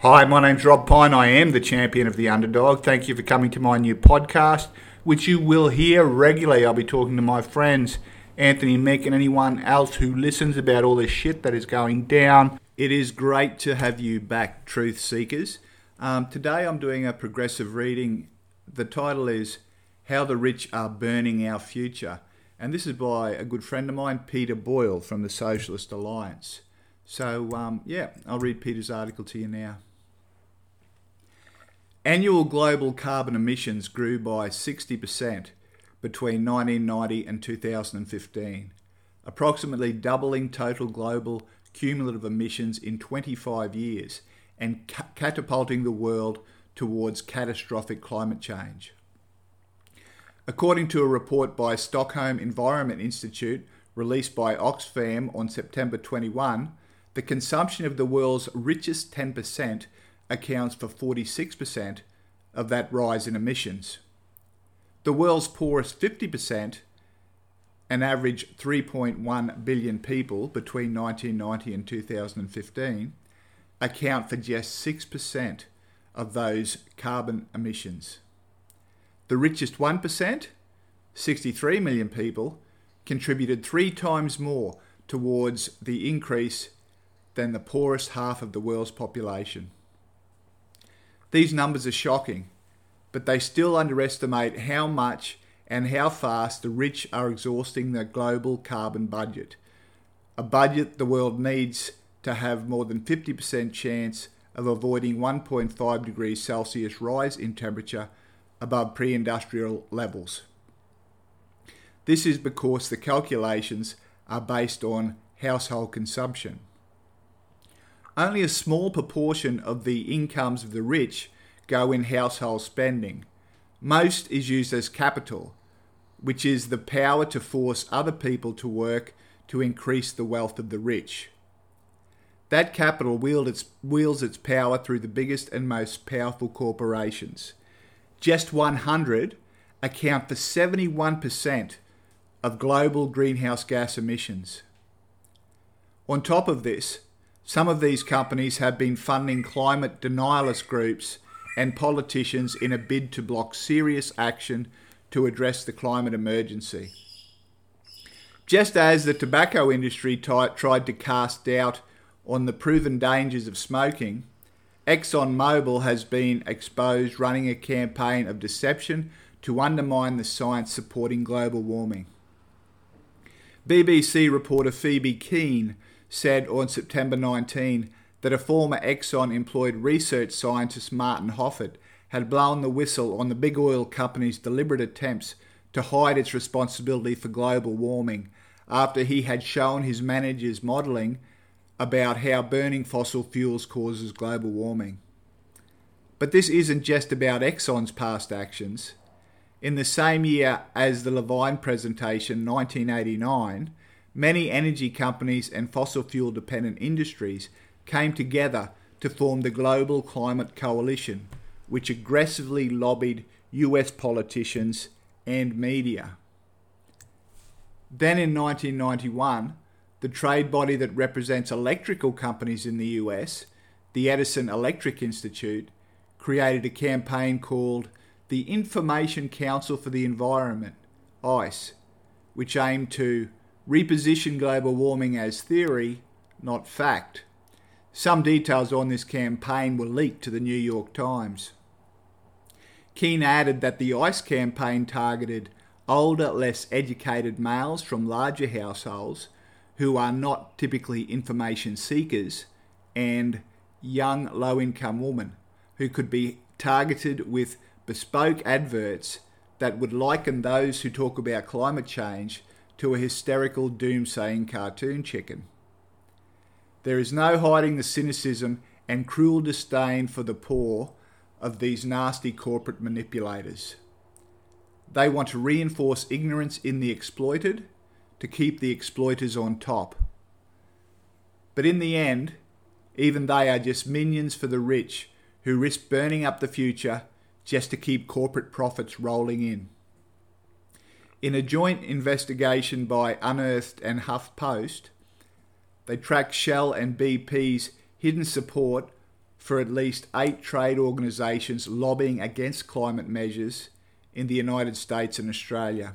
Hi, my name's Rob Pine. I am the champion of the underdog. Thank you for coming to my new podcast, which you will hear regularly. I'll be talking to my friends, Anthony Mick, and anyone else who listens about all this shit that is going down. It is great to have you back, truth seekers. Um, today I'm doing a progressive reading. The title is How the Rich Are Burning Our Future. And this is by a good friend of mine, Peter Boyle from the Socialist Alliance. So, um, yeah, I'll read Peter's article to you now. Annual global carbon emissions grew by 60% between 1990 and 2015, approximately doubling total global cumulative emissions in 25 years and ca- catapulting the world towards catastrophic climate change. According to a report by Stockholm Environment Institute released by Oxfam on September 21, the consumption of the world's richest 10% accounts for 46% of that rise in emissions. The world's poorest 50%, an average 3.1 billion people between 1990 and 2015, account for just 6% of those carbon emissions. The richest 1%, 63 million people, contributed three times more towards the increase than the poorest half of the world's population. These numbers are shocking, but they still underestimate how much and how fast the rich are exhausting the global carbon budget. A budget the world needs to have more than 50% chance of avoiding 1.5 degrees Celsius rise in temperature above pre industrial levels. This is because the calculations are based on household consumption. Only a small proportion of the incomes of the rich go in household spending. Most is used as capital, which is the power to force other people to work to increase the wealth of the rich. That capital wields its, wields its power through the biggest and most powerful corporations. Just 100 account for 71% of global greenhouse gas emissions. On top of this, some of these companies have been funding climate denialist groups and politicians in a bid to block serious action to address the climate emergency. Just as the tobacco industry t- tried to cast doubt on the proven dangers of smoking, ExxonMobil has been exposed running a campaign of deception to undermine the science supporting global warming. BBC reporter Phoebe Keane said on September 19 that a former Exxon employed research scientist Martin Hoffert had blown the whistle on the big oil company's deliberate attempts to hide its responsibility for global warming after he had shown his managers modelling about how burning fossil fuels causes global warming. But this isn't just about Exxon's past actions. In the same year as the Levine presentation, 1989, many energy companies and fossil fuel dependent industries came together to form the Global Climate Coalition, which aggressively lobbied US politicians and media. Then in 1991, the trade body that represents electrical companies in the US, the Edison Electric Institute, created a campaign called the Information Council for the Environment, ICE, which aimed to reposition global warming as theory, not fact. Some details on this campaign were leaked to the New York Times. Keane added that the ICE campaign targeted older, less educated males from larger households who are not typically information seekers and young low income women who could be targeted with bespoke adverts that would liken those who talk about climate change to a hysterical doomsaying cartoon chicken. There is no hiding the cynicism and cruel disdain for the poor of these nasty corporate manipulators. They want to reinforce ignorance in the exploited to keep the exploiters on top. But in the end, even they are just minions for the rich who risk burning up the future just to keep corporate profits rolling in. In a joint investigation by Unearthed and HuffPost, they tracked Shell and BP's hidden support for at least eight trade organisations lobbying against climate measures in the United States and Australia.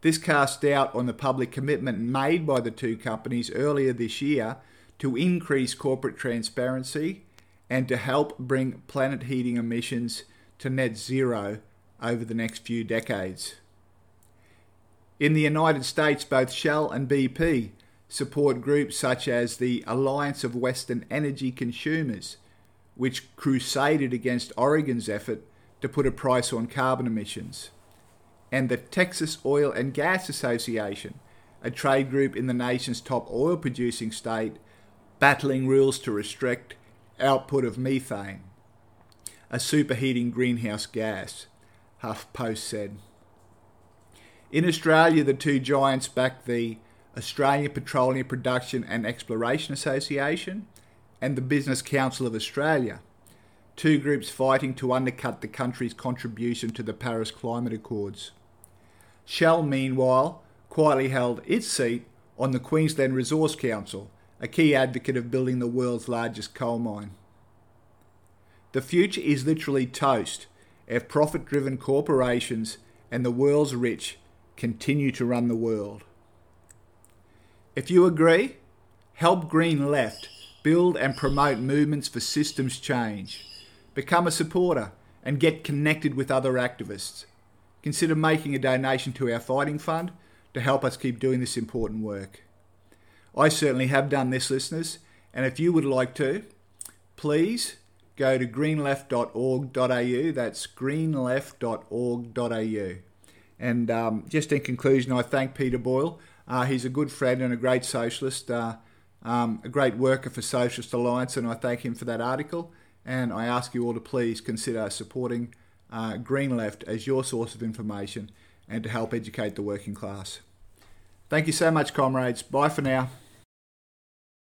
This cast doubt on the public commitment made by the two companies earlier this year to increase corporate transparency and to help bring planet heating emissions to net zero over the next few decades. In the United States, both Shell and BP support groups such as the Alliance of Western Energy Consumers, which crusaded against Oregon's effort to put a price on carbon emissions, and the Texas Oil and Gas Association, a trade group in the nation's top oil producing state, battling rules to restrict output of methane, a superheating greenhouse gas, HuffPost said. In Australia, the two giants back the Australian Petroleum Production and Exploration Association and the Business Council of Australia, two groups fighting to undercut the country's contribution to the Paris Climate Accords. Shell, meanwhile, quietly held its seat on the Queensland Resource Council, a key advocate of building the world's largest coal mine. The future is literally toast if profit driven corporations and the world's rich continue to run the world. If you agree, help Green Left build and promote movements for systems change. Become a supporter and get connected with other activists. Consider making a donation to our fighting fund to help us keep doing this important work. I certainly have done this, listeners, and if you would like to, please go to greenleft.org.au. That's greenleft.org.au. And um, just in conclusion, I thank Peter Boyle uh, he's a good friend and a great socialist, uh, um, a great worker for Socialist Alliance, and I thank him for that article. And I ask you all to please consider supporting uh, Green Left as your source of information and to help educate the working class. Thank you so much, comrades. Bye for now.